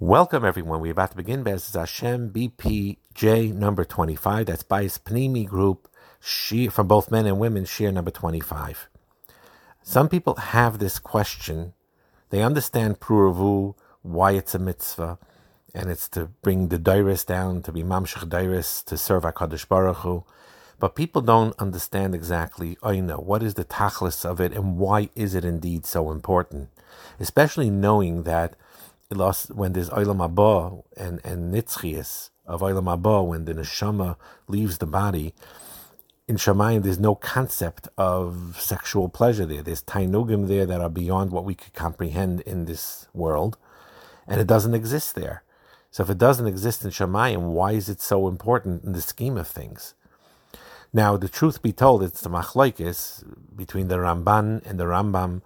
Welcome, everyone. We're about to begin Bez Hashem BPJ number 25. That's Bais Pnimi Group she, from both men and women, share number 25. Some people have this question. They understand Puravu, why it's a mitzvah, and it's to bring the Dairis down, to be Mamshach Dairis, to serve HaKadosh Baruch Hu. But people don't understand exactly, I know, what is the tachlis of it and why is it indeed so important? Especially knowing that when there's Olam Haba and, and Nitzchias of Olam Haba, when the neshama leaves the body, in Shemayim there's no concept of sexual pleasure there. There's tainugim there that are beyond what we could comprehend in this world, and it doesn't exist there. So if it doesn't exist in Shemayim, why is it so important in the scheme of things? Now, the truth be told, it's the machlaikis between the Ramban and the Rambam,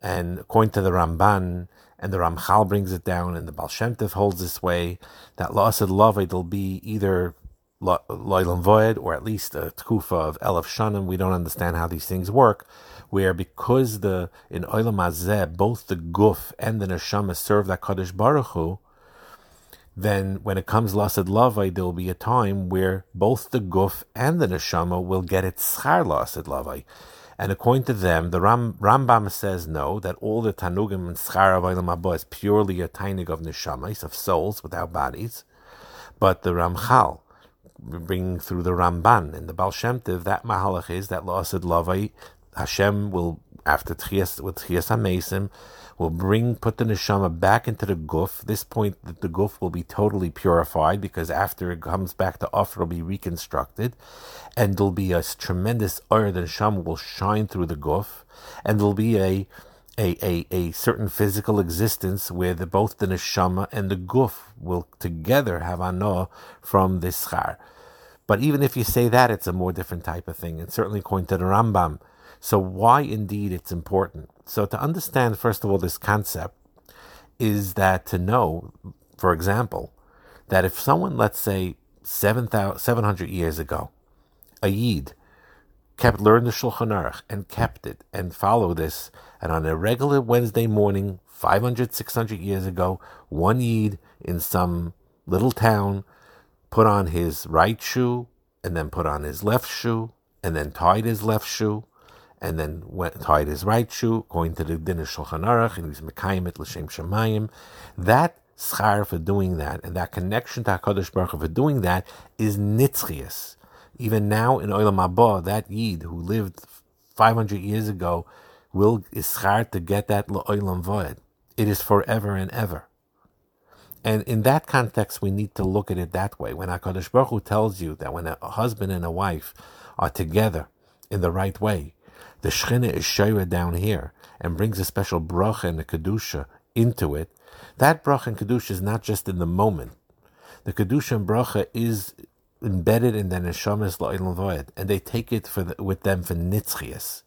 and according to the Ramban, and the Ramchal brings it down, and the Baal Shem Tov holds this way that La'asad Love it'll be either Loilam Void or at least a Tkufa of Elif Shanim. We don't understand how these things work, where because the in Oilam Azeh, both the Guf and the Neshama serve that Kaddish Baruch Hu, then when it comes Lasad Lavai, there will be a time where both the Guf and the Neshama will get its Schar Lasad Lavai. And according to them, the Ram, Rambam says no, that all the Tanugim and Schar of is purely a tainig of neshamas, of souls without bodies. But the Ramchal, bringing through the Ramban and the Baal Shem that mahalach is that La'asid Lavai, Hashem will, after Tchias, with HaMesim, will bring put the neshama back into the guf. This point that the guf will be totally purified because after it comes back to offer, it'll be reconstructed, and there'll be a tremendous oil. The neshama will shine through the guf, and there'll be a a, a, a certain physical existence where the, both the neshama and the guf will together have anah from this schar. But even if you say that, it's a more different type of thing, and certainly according to the Rambam. So why indeed it's important? So, to understand, first of all, this concept is that to know, for example, that if someone, let's say, 7, 700 years ago, a Yid, kept learning the Shulchan Aruch and kept it and followed this, and on a regular Wednesday morning, 500, 600 years ago, one Yid in some little town put on his right shoe and then put on his left shoe and then tied his left shoe and then went, tied his right shoe, going to the dinner Shulchan Aruch, and he's Mekayim it L'Shem Shemayim. That schar for doing that, and that connection to HaKadosh Baruch Hu for doing that, is nitzchias. Even now in Olam Haba, that Yid who lived 500 years ago will is schar to get that Olam Voed. It is forever and ever. And in that context, we need to look at it that way. When HaKadosh Baruch Hu tells you that when a husband and a wife are together in the right way, the Shechina is Shaira down here and brings a special bracha and a Kedusha into it, that bracha and Kedusha is not just in the moment. The Kedusha and bracha is embedded in the Neshamas La'ilam Voed, and they take it for the, with them for Nitzchias.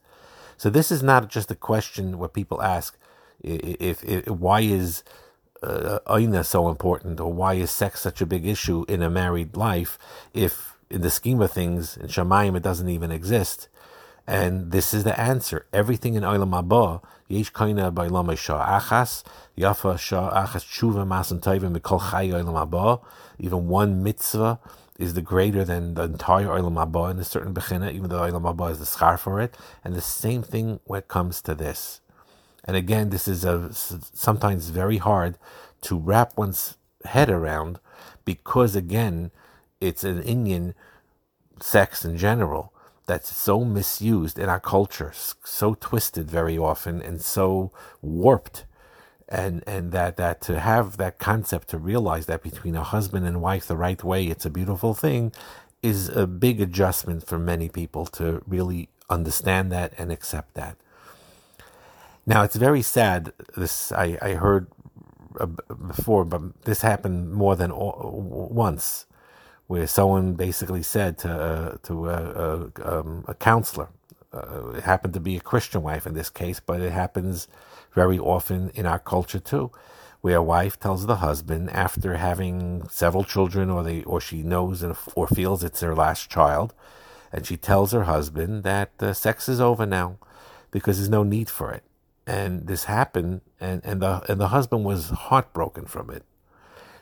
So this is not just a question where people ask, if, if, if why is uh, Aina so important, or why is sex such a big issue in a married life, if in the scheme of things, in Shemayim, it doesn't even exist. And this is the answer. Everything in Olam Haba, Yesh Kaina by Lama Shah Achas, Yafa Shah Achas Masan Mikol Chai Olam. Even one mitzvah is the greater than the entire Olam Haba in a certain Bechina, even though Olam Haba is the schar for it. And the same thing when it comes to this. And again, this is a, sometimes very hard to wrap one's head around because, again, it's an Indian sex in general that's so misused in our culture, so twisted very often and so warped. And and that, that to have that concept to realize that between a husband and wife the right way, it's a beautiful thing, is a big adjustment for many people to really understand that and accept that. Now it's very sad. This I, I heard uh, before, but this happened more than once where someone basically said to uh, to uh, uh, um, a counselor, uh, it happened to be a Christian wife in this case, but it happens very often in our culture too, where a wife tells the husband after having several children, or they or she knows or feels it's their last child, and she tells her husband that sex is over now because there's no need for it. And this happened, and, and the and the husband was heartbroken from it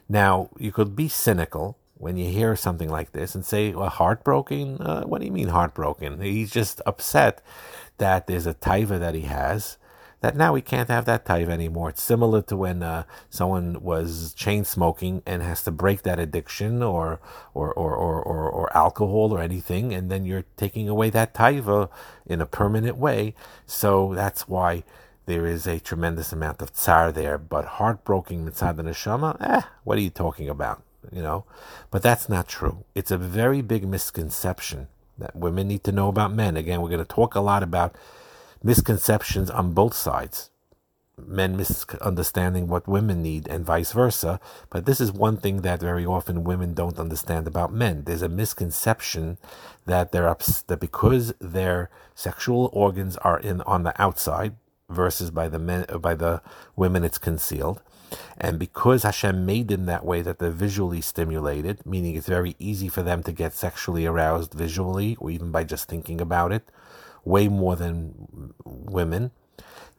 Now, you could be cynical when you hear something like this and say, well, heartbroken? Uh, what do you mean heartbroken? He's just upset that there's a taiva that he has that now he can't have that taiva anymore. It's similar to when uh, someone was chain smoking and has to break that addiction or or, or, or, or, or alcohol or anything, and then you're taking away that taiva in a permanent way. So that's why there is a tremendous amount of tsar there. But heartbroken mitzad the neshama, eh, what are you talking about? You know, but that's not true. It's a very big misconception that women need to know about men. Again, we're going to talk a lot about misconceptions on both sides. Men misunderstanding what women need and vice versa. But this is one thing that very often women don't understand about men. There's a misconception that they're ups- that because their sexual organs are in on the outside versus by the men by the women it's concealed. And because Hashem made them that way that they're visually stimulated, meaning it's very easy for them to get sexually aroused visually or even by just thinking about it, way more than women.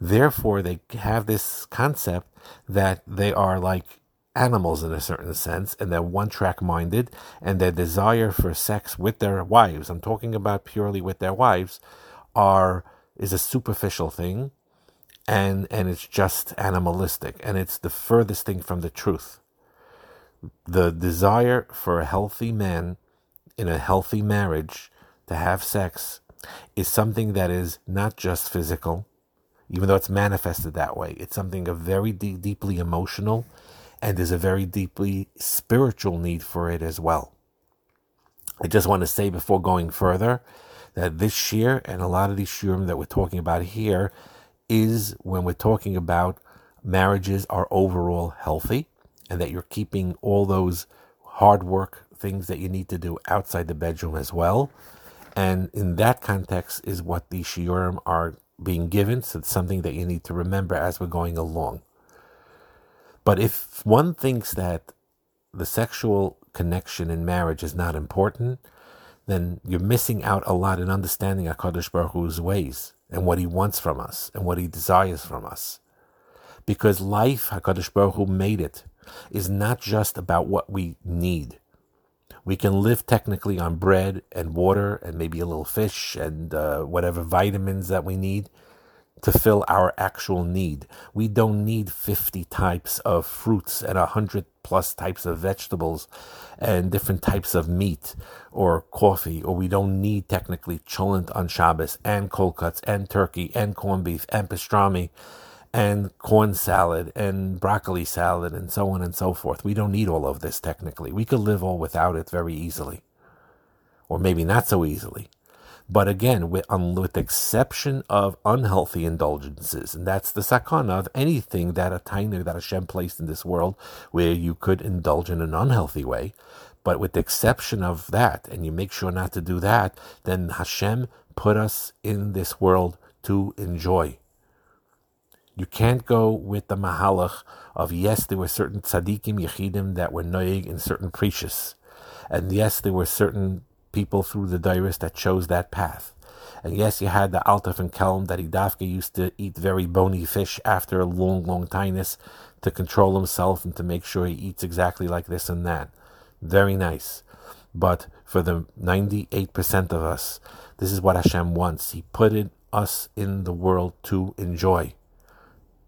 Therefore, they have this concept that they are like animals in a certain sense, and they're one track minded, and their desire for sex with their wives, I'm talking about purely with their wives, are is a superficial thing and and it's just animalistic and it's the furthest thing from the truth. The desire for a healthy man in a healthy marriage to have sex is something that is not just physical, even though it's manifested that way. It's something of very deep, deeply emotional, and there's a very deeply spiritual need for it as well. I just want to say before going further that this year and a lot of these shurim that we're talking about here is when we're talking about marriages are overall healthy and that you're keeping all those hard work things that you need to do outside the bedroom as well and in that context is what the shiurim are being given. So it's something that you need to remember as we're going along. But if one thinks that the sexual connection in marriage is not important, then you're missing out a lot in understanding HaKadosh Baruch Hu's ways and what he wants from us and what he desires from us. Because life, HaKadosh Baruch Hu made it, is not just about what we need. We can live technically on bread and water and maybe a little fish and uh, whatever vitamins that we need to fill our actual need. We don't need 50 types of fruits and 100 plus types of vegetables and different types of meat or coffee, or we don't need technically cholent on Shabbos and cold cuts and turkey and corned beef and pastrami and corn salad and broccoli salad and so on and so forth. We don't need all of this technically. We could live all without it very easily, or maybe not so easily. But again, with, um, with the exception of unhealthy indulgences, and that's the sakana of anything that a tainer that Hashem placed in this world, where you could indulge in an unhealthy way. But with the exception of that, and you make sure not to do that, then Hashem put us in this world to enjoy you can't go with the mahalach of yes, there were certain tzaddikim yechidim that were noig in certain precious, and yes, there were certain people through the dairis that chose that path. And yes, you had the Altaf and Kelm that Idafka used to eat very bony fish after a long, long tinus to control himself and to make sure he eats exactly like this and that. Very nice. But for the 98% of us, this is what Hashem wants. He put it, us in the world to enjoy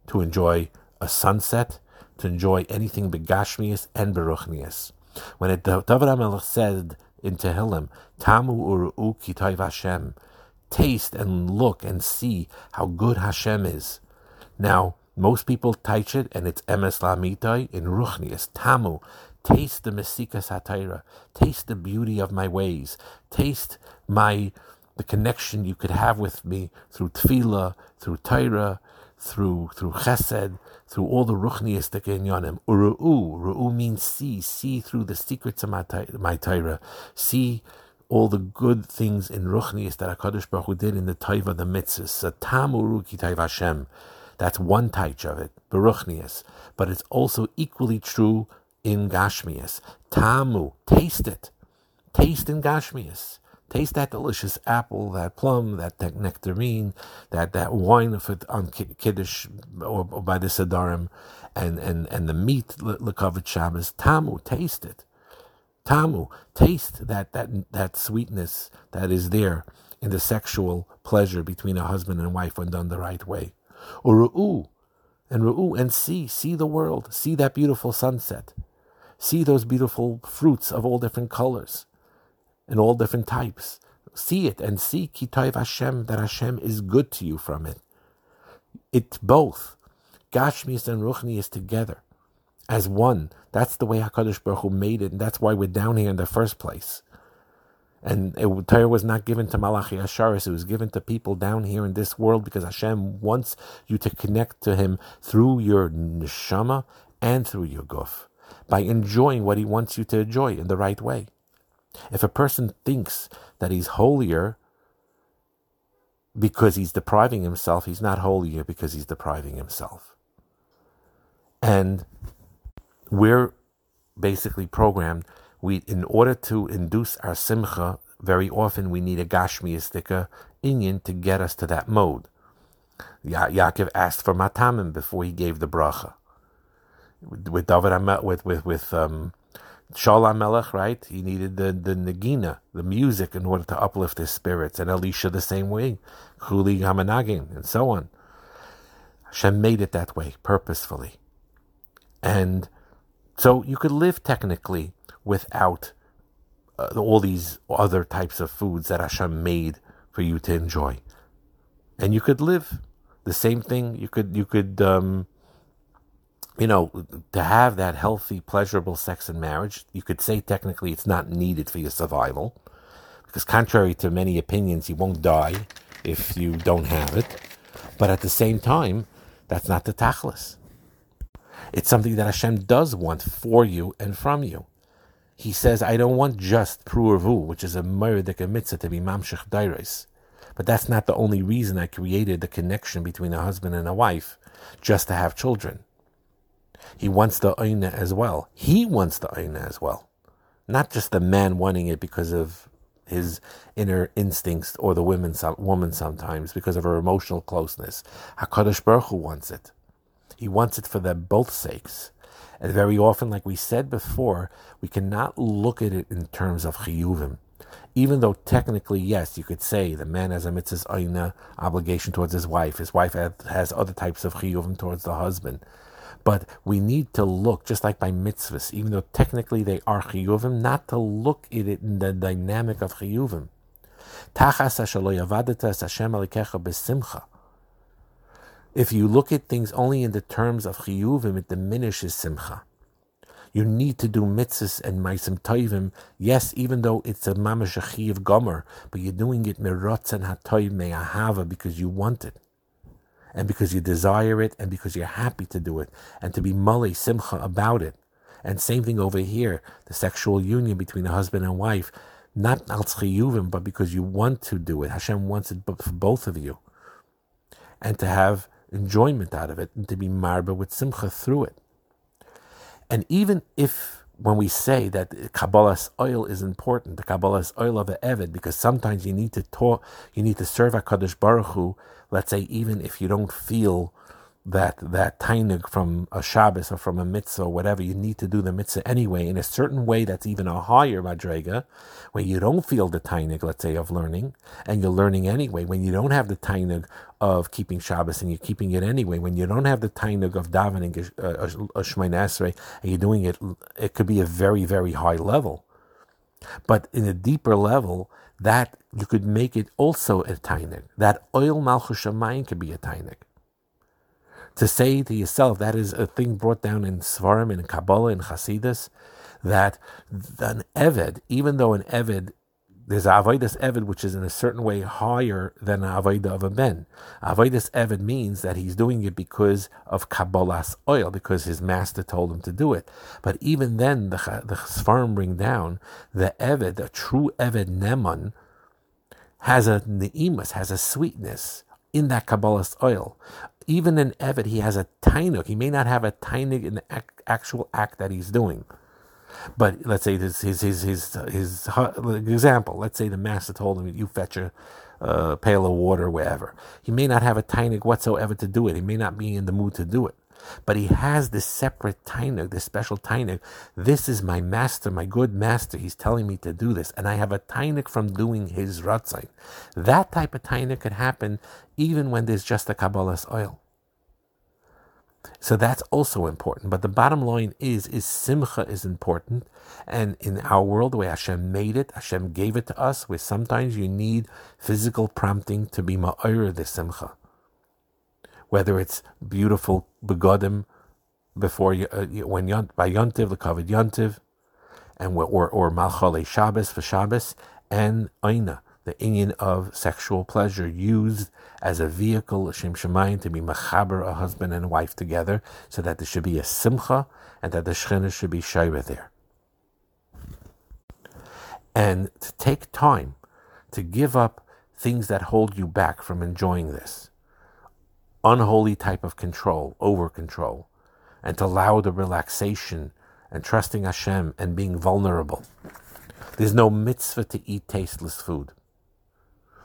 to enjoy a sunset, to enjoy anything begashmius and beruchnius. When it, David HaMelech said in Tehillim, Tamu uru kitayv Hashem, taste and look and see how good Hashem is. Now, most people teach it, and it's emes lamitai in ruchnius, tamu, taste the mesika satira, taste the beauty of my ways, taste my the connection you could have with me through tefillah, through Torah, through through chesed, through all the ruchniistic inyanim. Uru'u, ru'u means see, see through the secrets of my, my Torah, see all the good things in ruchniis that Hakadosh Baruch Hu did in the Taiva, the mitzvahs. Satam ki Taiva Hashem. That's one taich of it, beruchnias. But it's also equally true in Gashmias. Tamu, taste it. Taste in Gashmias. Taste that delicious apple, that plum, that, nectarine, that, that wine for, on Kiddush or, or by the Sadarim, and, and, and the meat, Lekavet Shabbos. Tamu, taste it. Tamu, taste that, that, that sweetness that is there in the sexual pleasure between a husband and wife when done the right way. Or ru'u, and ru'u, and see, see the world, see that beautiful sunset, see those beautiful fruits of all different colors and all different types. See it and see Kitayv Hashem, that Hashem is good to you from it. It both, Gashmis and Ruchni is together as one. That's the way HaKadosh Baruch Hu made it, and that's why we're down here in the first place. And it, Torah was not given to Malachi Asharis, it was given to people down here in this world because Hashem wants you to connect to Him through your neshama and through your guf by enjoying what He wants you to enjoy in the right way. If a person thinks that he's holier because he's depriving himself, he's not holier because he's depriving himself. And we're basically programmed. We, in order to induce our simcha, very often we need a gashmiyistika inyan to get us to that mode. Ya- Yaakov asked for matamim before he gave the bracha. With David, with with with um, Shaul Melech, right? He needed the, the nagina, the music, in order to uplift his spirits. And Elisha the same way, Kuli Hamanagin, and so on. Hashem made it that way, purposefully. And so you could live technically without uh, all these other types of foods that Hashem made for you to enjoy. And you could live the same thing. You could, you could, um, you know, to have that healthy, pleasurable sex in marriage, you could say technically it's not needed for your survival. Because, contrary to many opinions, you won't die if you don't have it. But at the same time, that's not the tachlis. It's something that Hashem does want for you and from you. He says, I don't want just pru'ervu, which is a meridik mitzvah to be mamshech dairis. But that's not the only reason I created the connection between a husband and a wife, just to have children. He wants the oina as well. He wants the oina as well. Not just the man wanting it because of his inner instincts or the women, woman sometimes because of her emotional closeness. HaKadosh Baruch Hu wants it. He wants it for their both sakes. And very often, like we said before, we cannot look at it in terms of chiyuvim. Even though technically, yes, you could say the man has a mitzvah oina obligation towards his wife. His wife has other types of chiyuvim towards the husband. But we need to look, just like by mitzvahs, even though technically they are chiyuvim, not to look at it in the dynamic of chiyuvim. If you look at things only in the terms of chiyuvim, it diminishes simcha. You need to do mitzvahs and maisim toivim, yes, even though it's a mamash of gomer, but you're doing it mirotz and hatoiv me'ahava because you want it and because you desire it, and because you're happy to do it, and to be mali simcha about it. And same thing over here, the sexual union between a husband and wife, not al but because you want to do it. Hashem wants it for both of you, and to have enjoyment out of it, and to be marba with simcha through it. And even if when we say that Kabbalah's oil is important, the Kabbalah's oil of the Evid, because sometimes you need to talk, you need to serve HaKadosh Baruch Hu, let's say even if you don't feel that that tainig from a Shabbos or from a mitzvah or whatever, you need to do the mitzvah anyway in a certain way that's even a higher madrega, where you don't feel the tainig, let's say, of learning, and you're learning anyway. When you don't have the tainig of keeping Shabbos and you're keeping it anyway, when you don't have the tainig of davening a, Shemona Esrei and you're doing it, it could be a very, very high level. But in a deeper level, that you could make it also a tainig. That oil malchus shamayim could be a tainig to say to yourself, that is a thing brought down in Svarim, in Kabbalah, in Hasidus, that an Eved, even though an Eved, there's Avodas Eved, which is in a certain way higher than an Avodah of a Ben. Avodas Eved means that he's doing it because of Kabbalah's oil, because his master told him to do it. But even then, the, the Svarim bring down the Eved, the true Eved Neman, has a neimus, has a sweetness in that Kabbalah's oil even in Evet, he has a tainuk. He may not have a tainuk in the ac- actual act that he's doing. But let's say this his his his his, example. Let's say the master told him, "You fetch a pail of water, wherever." He may not have a tainig whatsoever to do it. He may not be in the mood to do it. But he has this separate tainig, this special tainig. This is my master, my good master. He's telling me to do this, and I have a tainig from doing his ratzin. That type of tainig could happen even when there's just a kabbalah's oil. So that's also important. But the bottom line is, is simcha is important. And in our world, the way Hashem made it, Hashem gave it to us, where sometimes you need physical prompting to be ma'ir the simcha. Whether it's beautiful begodim before uh, when yont, by yontiv, the covered yontiv, and or or malchale Shabbos for Shabbos, and aina, the inyan of sexual pleasure used as a vehicle, Shem Shemayim, to be machaber, a husband and wife together, so that there should be a simcha and that the Shekhinah should be shayra there. And to take time to give up things that hold you back from enjoying this unholy type of control, over control, and to allow the relaxation and trusting Hashem and being vulnerable. There's no mitzvah to eat tasteless food.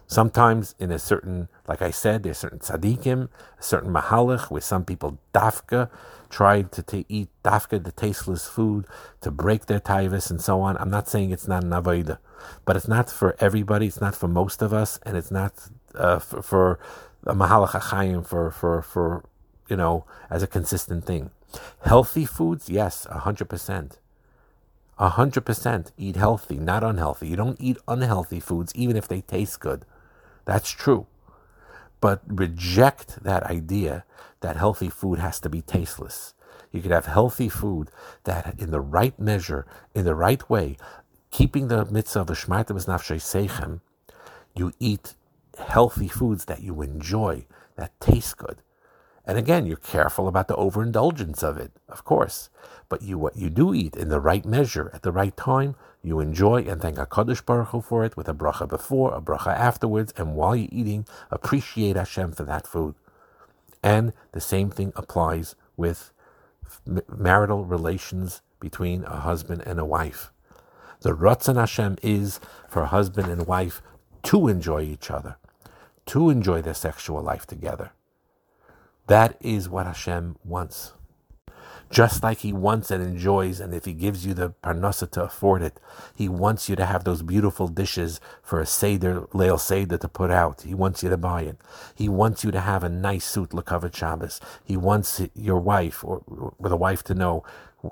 Sometimes in a certain, like I said, there's certain tzaddikim, a certain mahalach, where some people dafka tried to, eat dafka, the tasteless food, to break their taivas and so on. I'm not saying it's not an avodah, but it's not for everybody. It's not for most of us, and it's not uh, for, for a mahalach for, for, for, you know, as a consistent thing. Healthy foods, yes, 100%. 100% eat healthy, not unhealthy. You don't eat unhealthy foods, even if they taste good. That's true. But reject that idea that healthy food has to be tasteless. You could have healthy food that, in the right measure, in the right way, keeping the mitzvah of the Shmartim is nafshay seichem, you eat healthy foods that you enjoy, that taste good. And again, you're careful about the overindulgence of it, of course. But you what you do eat in the right measure at the right time, you enjoy and thank HaKadosh Baruch Hu for it with a bracha before, a bracha afterwards, and while you're eating, appreciate Hashem for that food. And the same thing applies with marital relations between a husband and a wife. The Ratzon Hashem is for husband and wife to enjoy each other, to enjoy their sexual life together. That is what Hashem wants just like he wants and enjoys, and if he gives you the parnasa to afford it, he wants you to have those beautiful dishes for a seder, leil seder to put out. He wants you to buy it. He wants you to have a nice suit, lekavet Shabbos. He wants your wife or with a wife to know,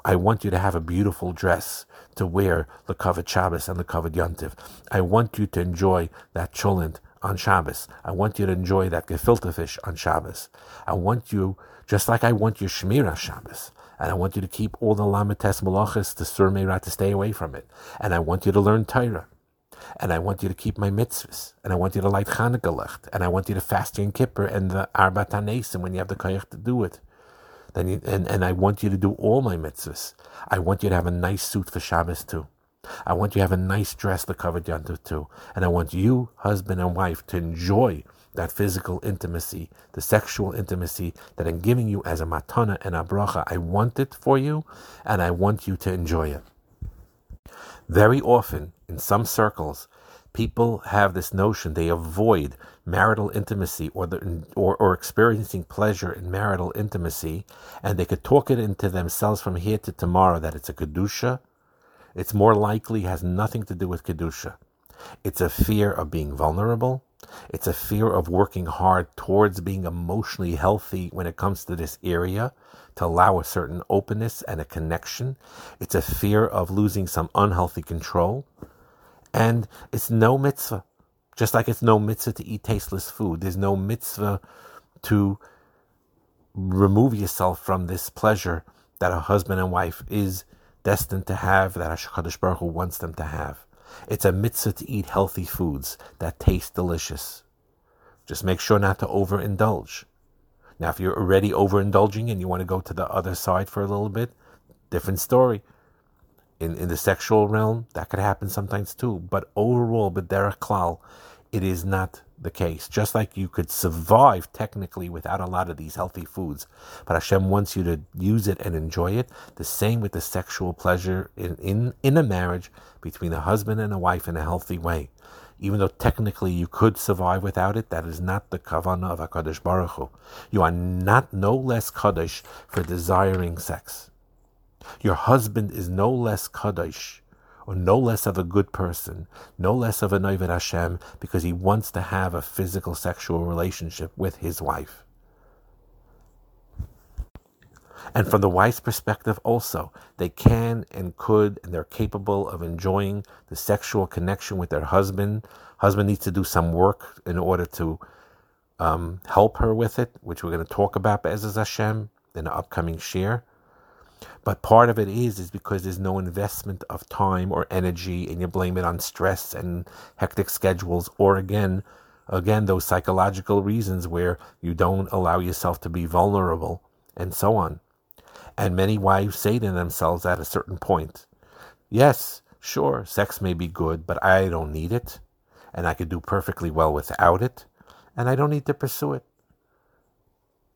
I want you to have a beautiful dress to wear lekavet Shabbos and lekavet Yontiv. I want you to enjoy that cholent on Shabbos. I want you to enjoy that gefilte fish on Shabbos. I want you, just like I want your Shmira Shabbos. And I want you to keep all the Lamites Malachis, the Sur Meirah, to stay away from it. And I want you to learn Torah. And I want you to keep my mitzvahs. And I want you to light Chanukah licht. And I want you to fast your Kippur and the Arba and when you have the koyach to do it. Then you, and, and I want you to do all my mitzvahs. I want you to have a nice suit for Shabbos too. I want you to have a nice dress to cover Yantav too. And I want you, husband and wife, to enjoy that physical intimacy, the sexual intimacy that I'm giving you as a matana and a bracha. I want it for you, and I want you to enjoy it. Very often, in some circles, people have this notion they avoid marital intimacy or, the, or, or experiencing pleasure in marital intimacy, and they could talk it into themselves from here to tomorrow that it's a kedusha. It's more likely has nothing to do with kedusha. It's a fear of being vulnerable. It's a fear of working hard towards being emotionally healthy when it comes to this area to allow a certain openness and a connection. It's a fear of losing some unhealthy control. And it's no mitzvah. Just like it's no mitzvah to eat tasteless food, there's no mitzvah to remove yourself from this pleasure that a husband and wife is destined to have, that HaKadosh Baruch Hu wants them to have. It's a mitzvah to eat healthy foods that taste delicious. Just make sure not to overindulge. Now, if you're already overindulging and you want to go to the other side for a little bit, different story. In, in the sexual realm, that could happen sometimes too. But overall, B'derech Klal, it is not the case. Just like you could survive technically without a lot of these healthy foods, but Hashem wants you to use it and enjoy it. The same with the sexual pleasure in, in, in a marriage between a husband and a wife in a healthy way. Even though technically you could survive without it, that is not the kavanah of HaKadosh Baruch Hu. You are not no less Kaddish for desiring sex. Your husband is no less Kaddish or no less of a good person, no less of a Noived Hashem, because he wants to have a physical sexual relationship with his wife. And from the wife's perspective, also, they can and could and they're capable of enjoying the sexual connection with their husband. Husband needs to do some work in order to um, help her with it, which we're going to talk about Be'ezaz Hashem in the upcoming share. But part of it is is because there's no investment of time or energy, and you blame it on stress and hectic schedules, or again, again those psychological reasons where you don't allow yourself to be vulnerable, and so on. And many wives say to themselves at a certain point, "Yes, sure, sex may be good, but I don't need it, and I could do perfectly well without it, and I don't need to pursue it."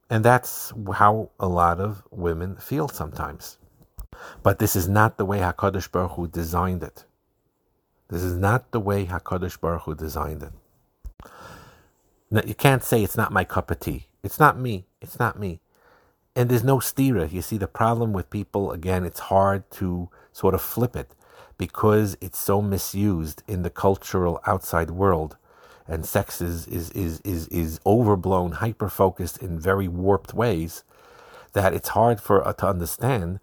And that's how a lot of women feel sometimes. But this is not the way HaKadosh Baruch Hu designed it. This is not the way HaKadosh Baruch Hu designed it. You can't say it's not my cup of tea. It's not me. It's not me. And there's no stira. You see, the problem with people, again, it's hard to sort of flip it because it's so misused in the cultural outside world and sex is is is is, is overblown, hyper focused in very warped ways that it's hard for uh, to understand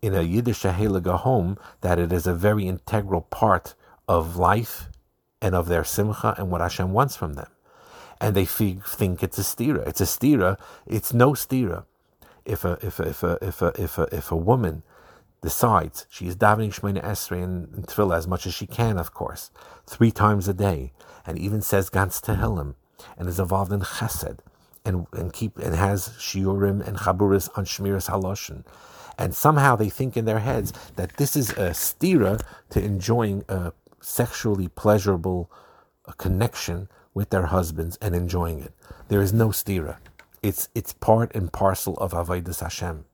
in a Yiddish Heilige home that it is a very integral part of life and of their simcha and what Hashem wants from them. And they think it's a stira. It's a stira. It's no stira. If a if a if a if a if a, if a woman decides she is davening Shemona Esrei and, and Tefillah as much as she can, of course, three times a day, and even says Gans Tehillim, and is involved in Chesed, and and keep and has shiurim and chaburis on Shmiras Haloshin, and somehow they think in their heads that this is a stira to enjoying a sexually pleasurable connection with their husbands and enjoying it. There is no stira. It's it's part and parcel of avodas Hashem.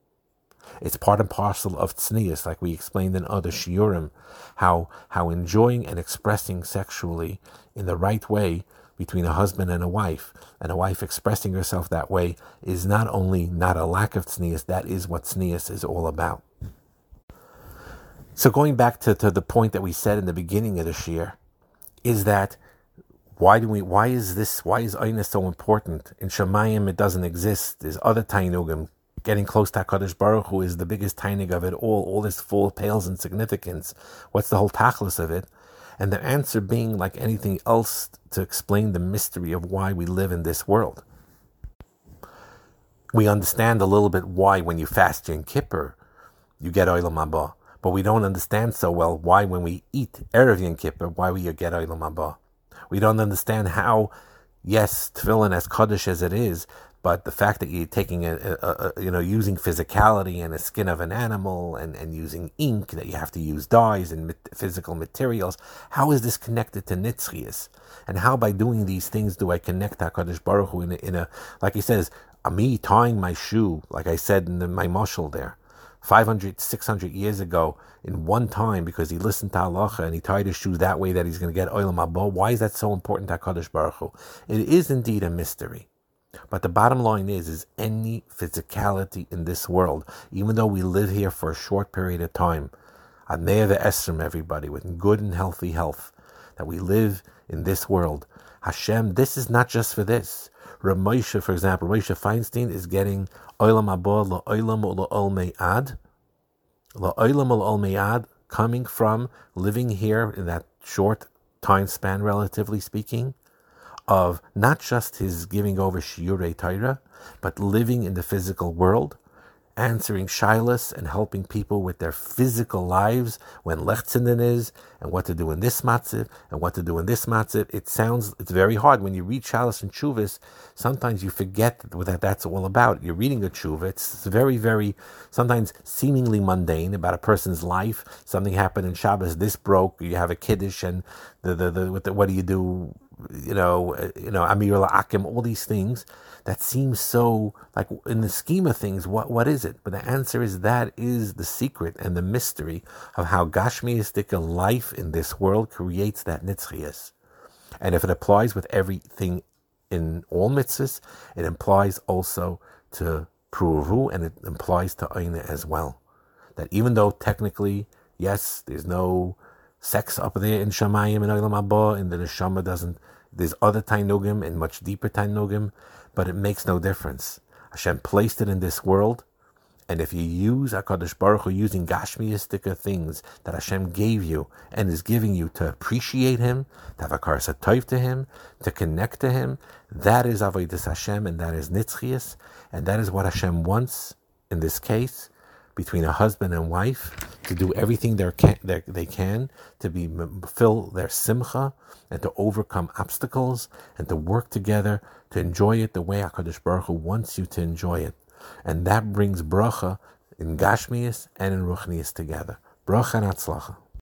It's part and parcel of tznius, like we explained in other shiurim, how how enjoying and expressing sexually in the right way between a husband and a wife, and a wife expressing herself that way is not only not a lack of tznius, that is what tznius is all about. So going back to, to the point that we said in the beginning of the shir, is that why do we why is this why is Aina so important? In Shemayim it doesn't exist. There's other Tainugim getting close to HaKadosh Baruch Hu is the biggest tainig of it all. All this full pales in significance. What's the whole tachlis of it? And the answer being like anything else to explain the mystery of why we live in this world. We understand a little bit why when you fast Yom Kippur, you get Olam Haba. But we don't understand so well why when we eat Erev Yom Kippur, why we get Olam Haba. We don't understand how, yes, tefillin as kaddish as it is, but the fact that you're taking a, a, a, you know using physicality and a skin of an animal and, and using ink that you have to use dyes and physical materials how is this connected to nitzchias and how by doing these things do I connect Hakadosh Baruch Hu in a, in a like he says uh, me tying my shoe like I said in the, my mushal there 500 600 years ago in one time because he listened to halacha and he tied his shoe that way that he's going to get oil mabo why is that so important to Hakadosh Baruch Hu? It is indeed a mystery but the bottom line is, is any physicality in this world, even though we live here for a short period of time, Adnea Esrim, everybody, with good and healthy health, that we live in this world. Hashem, this is not just for this. Ramosha, for example, Ramosha Feinstein is getting Olam Abba La'olam La'ol Me'ad. La'olam La'ol Me'ad, coming from living here in that short time span, relatively speaking, of not just his giving over Shiurei Torah, but living in the physical world, answering shilas and helping people with their physical lives when lechtzinen is, and what to do in this matziv, and what to do in this matziv. It sounds, it's very hard. When you read shilas and chuvas, sometimes you forget that that's all about. You're reading a tshuva, it's very, very, sometimes seemingly mundane about a person's life. Something happened in Shabbos, this broke, you have a kiddush, and the, the, the what do you do you know, you know, Amir Akim, all these things that seem so like in the scheme of things, what what is it? But the answer is that is the secret and the mystery of how Gashmiistic life in this world creates that nitzchias. And if it applies with everything in all mitzvahs, it implies also to pruvu and it implies to aina as well. That even though technically, yes, there's no sex up there in Shamayim and Olam Abba, and the Neshama doesn't, there's other Tainugim and much deeper Tainugim, but it makes no difference. Hashem placed it in this world, and if you use HaKadosh Baruch Hu using Gashmiyistika things that Hashem gave you and is giving you to appreciate Him, to have a karsatoiv to Him, to connect to Him, that is Avodah Hashem and that is Nitzchias, and that is what Hashem wants in this case between a husband and wife to do everything can, they can to be fill their simcha and to overcome obstacles and to work together to enjoy it the way Hakadosh Baruch Hu wants you to enjoy it, and that brings bracha in Gashmias and in Ruchnias together. Bracha and Atzlacha.